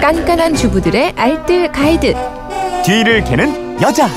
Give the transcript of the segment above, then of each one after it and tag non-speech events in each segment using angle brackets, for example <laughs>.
깐깐한 주부들의 알뜰 가이드. 뒤를 캐는 여자.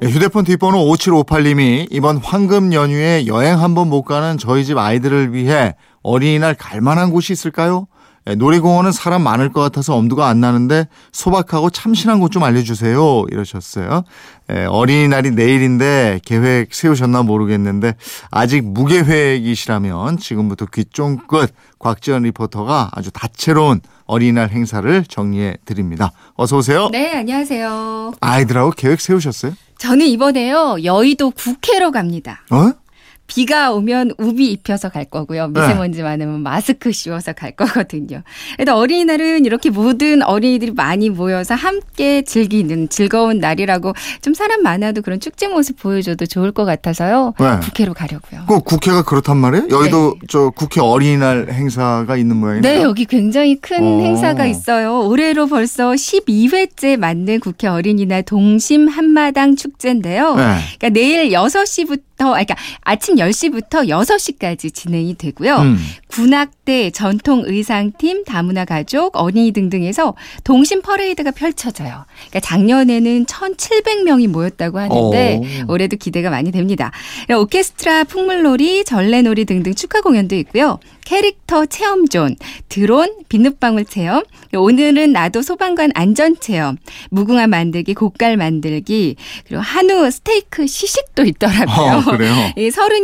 네, 휴대폰 뒷번호 5758님이 이번 황금 연휴에 여행 한번 못 가는 저희 집 아이들을 위해 어린이날 갈 만한 곳이 있을까요? 네, 놀이공원은 사람 많을 것 같아서 엄두가 안 나는데 소박하고 참신한 곳 좀 알려주세요. 이러셨어요. 네, 어린이날이 내일인데 계획 세우셨나 모르겠는데 아직 무계획이시라면 지금부터 귀 쫑긋 곽지연 리포터가 아주 다채로운 어린이날 행사를 정리해 드립니다. 어서 오세요. 네, 안녕하세요. 아이들하고 계획 세우셨어요? 저는 이번에요, 여의도 국회로 갑니다. 어? 비가 오면 우비 입혀서 갈 거고요. 미세먼지 많으면 마스크 씌워서 갈 거거든요. 그래도 어린이날은 이렇게 모든 어린이들이 많이 모여서 함께 즐기는 즐거운 날이라고 좀 사람 많아도 그런 축제 모습 보여줘도 좋을 것 같아서요. 네. 국회로 가려고요. 그 국회가 그렇단 말이에요? 여의도 저 국회 어린이날 행사가 있는 모양이네요. 네, 여기 굉장히 큰 어. 행사가 있어요. 올해로 벌써 12회째 맞는 국회 어린이날 동심 한마당 축제인데요. 네. 그러니까 내일 6시부터 그러니까 아침 10시부터 6시까지 진행이 되고요. 음. 군악대, 전통의상팀, 다문화 가족, 어린이 등등에서 동심 퍼레이드가 펼쳐져요. 그러니까 작년에는 1,700명이 모였다고 하는데 오. 올해도 기대가 많이 됩니다. 오케스트라, 풍물놀이, 전래놀이 등등 축하 공연도 있고요. 캐릭터 체험존, 드론, 비눗방울 체험, 오늘은 나도 소방관 안전 체험, 무궁화 만들기, 고깔 만들기, 그리고 한우 스테이크 시식도 있더라고요. 어, 그래요? <laughs>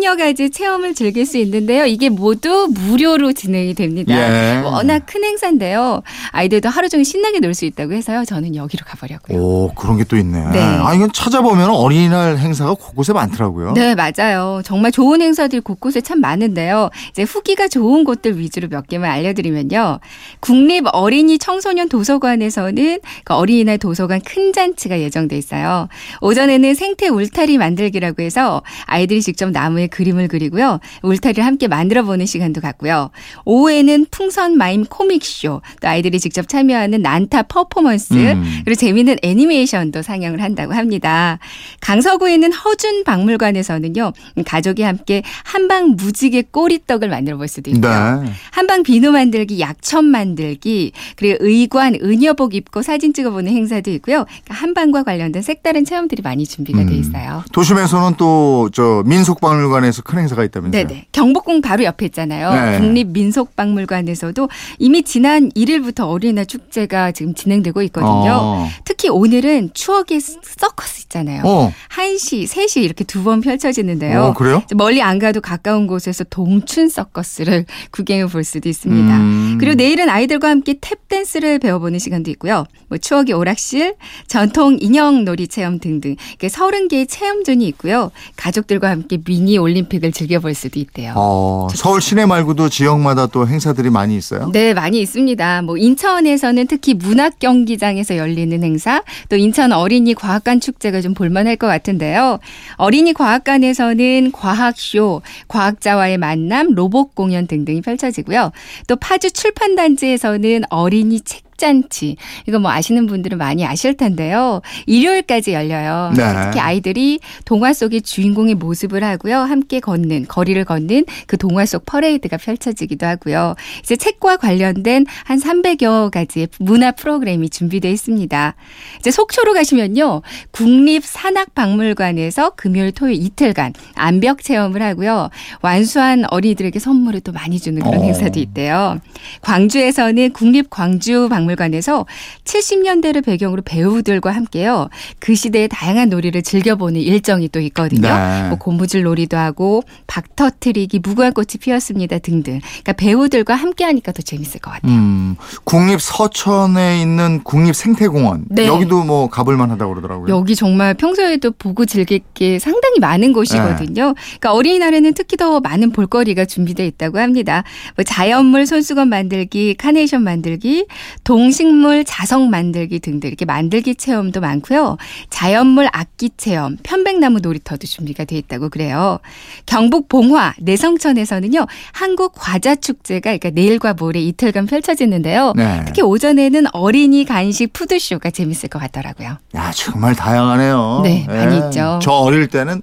여러 가지 체험을 즐길 수 있는데요. 이게 모두 무료로 진행이 됩니다. 예. 뭐 워낙 큰 행사인데요. 아이들도 하루 종일 신나게 놀 수 있다고 해서요. 저는 여기로 가보려고요. 오, 그런 게 또 있네. 네. 아, 이건 찾아보면 어린이날 행사가 곳곳에 많더라고요. 네, 맞아요. 정말 좋은 행사들 곳곳에 참 많은데요. 이제 후기가 좋은 곳들 위주로 몇 개만 알려드리면요. 국립 어린이 청소년 도서관에서는 그 어린이날 도서관 큰 잔치가 예정돼 있어요. 오전에는 생태 울타리 만들기라고 해서 아이들이 직접 나무에 그림을 그리고요. 울타리를 함께 만들어 보는 시간도 갖고요. 오후에는 풍선 마임 코믹쇼, 또 아이들이 직접 참여하는 난타 퍼포먼스, 음. 그리고 재미있는 애니메이션도 상영을 한다고 합니다. 강서구에 있는 허준 박물관에서는요, 가족이 함께 한방 무지개 꼬리떡을 만들어 볼 수도 있고요. 네. 한방 비누 만들기, 약천 만들기, 그리고 의관, 은여복 입고 사진 찍어보는 행사도 있고요. 그러니까 한방과 관련된 색다른 체험들이 많이 준비가 돼 음. 있어요. 도심에서는 또 저 민속박물관에 서 큰 행사가 있다면서요? 네네. 경복궁 바로 옆에 있잖아요. 네. 국립민속박물관에서도 이미 지난 1일부터 어린이날 축제가 지금 진행되고 있거든요. 어. 특히 오늘은 추억의 서커스 있잖아요. 어. 1시, 3시 이렇게 두 번 펼쳐지는데요. 어, 그래요? 멀리 안 가도 가까운 곳에서 동춘 서커스를 <laughs> 구경해 볼 수도 있습니다. 음. 그리고 내일은 아이들과 함께 탭댄스를 배워보는 시간도 있고요. 뭐 추억의 오락실, 전통 인형 놀이 체험 등등 이렇게 30개의 체험존이 있고요. 가족들과 함께 미니 올림픽을 즐겨볼 수도 있대요. 어, 서울 시내 말고도 지역마다 또 행사들이 많이 있어요? 네, 많이 있습니다. 뭐 인천에서는 특히 문학 경기장에서 열리는 행사, 또 인천 어린이 과학관 축제가 좀 볼만할 것 같은데요. 어린이 과학관에서는 과학쇼, 과학자와의 만남, 로봇 공연 등등이 펼쳐지고요. 또 파주 출판단지에서는 어린이 책 잔치. 이거 뭐 아시는 분들은 많이 아실 텐데요. 일요일까지 열려요. 네. 특히 아이들이 동화 속의 주인공의 모습을 하고요. 함께 걷는, 거리를 걷는 그 동화 속 퍼레이드가 펼쳐지기도 하고요. 이제 책과 관련된 한 300여 가지의 문화 프로그램이 준비되어 있습니다. 이제 속초로 가시면요. 국립산악박물관에서 금요일, 토요일 이틀간 암벽 체험을 하고요. 완수한 어린이들에게 선물을 또 많이 주는 그런 어. 행사도 있대요. 광주에서는 국립광주박물관 에서 70년대를 배경으로 배우들과 함께요. 그 시대의 다양한 놀이를 즐겨보는 일정이 또 있거든요. 네. 뭐 고무줄 놀이도 하고 박터트리기, 무궁화 꽃이 피었습니다 등등. 그러니까 배우들과 함께하니까 더 재밌을 것 같아요. 음, 국립 서천에 있는 국립 생태공원 네. 여기도 뭐 가볼 만하다고 그러더라고요. 여기 정말 평소에도 보고 즐길 게 상당히 많은 곳이거든요. 그러니까 어린이날에는 특히 더 많은 볼거리가 준비되어 있다고 합니다. 뭐 자연물 손수건 만들기, 카네이션 만들기, 동식물 자석 만들기 등등 이렇게 만들기 체험도 많고요. 자연물 악기 체험, 편백나무 놀이터도 준비가 돼 있다고 그래요. 경북 봉화 내성천에서는요. 한국 과자 축제가 그러니까 내일과 모레 이틀간 펼쳐지는데요. 네. 특히 오전에는 어린이 간식 푸드쇼가 재밌을 것 같더라고요. 야 정말 다양하네요. 네, 많이 있죠. 저 어릴 때는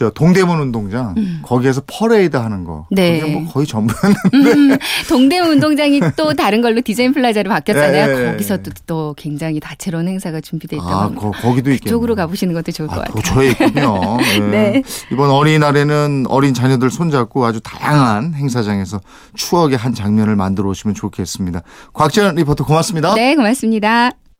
저 동대문 운동장 거기에서 퍼레이드 하는 거. 음. 네. 그게 뭐 거의 전부였는데. 음, 동대문 운동장이 또 다른 걸로 디자인 플라자로 바뀌었잖아요. 예, 예, 예. 거기서 또, 또 굉장히 다채로운 행사가 준비돼 있다고 아, 합니다. 거, 거기도 있겠네. 그쪽으로 가보시는 것도 좋을 것 아, 같아요. 도처에 있군요. <laughs> 예. 네. 이번 어린이날에는 어린 자녀들 손잡고 아주 다양한 행사장에서 추억의 한 장면을 만들어 오시면 좋겠습니다. 곽지연 리포터 고맙습니다. 네, 고맙습니다.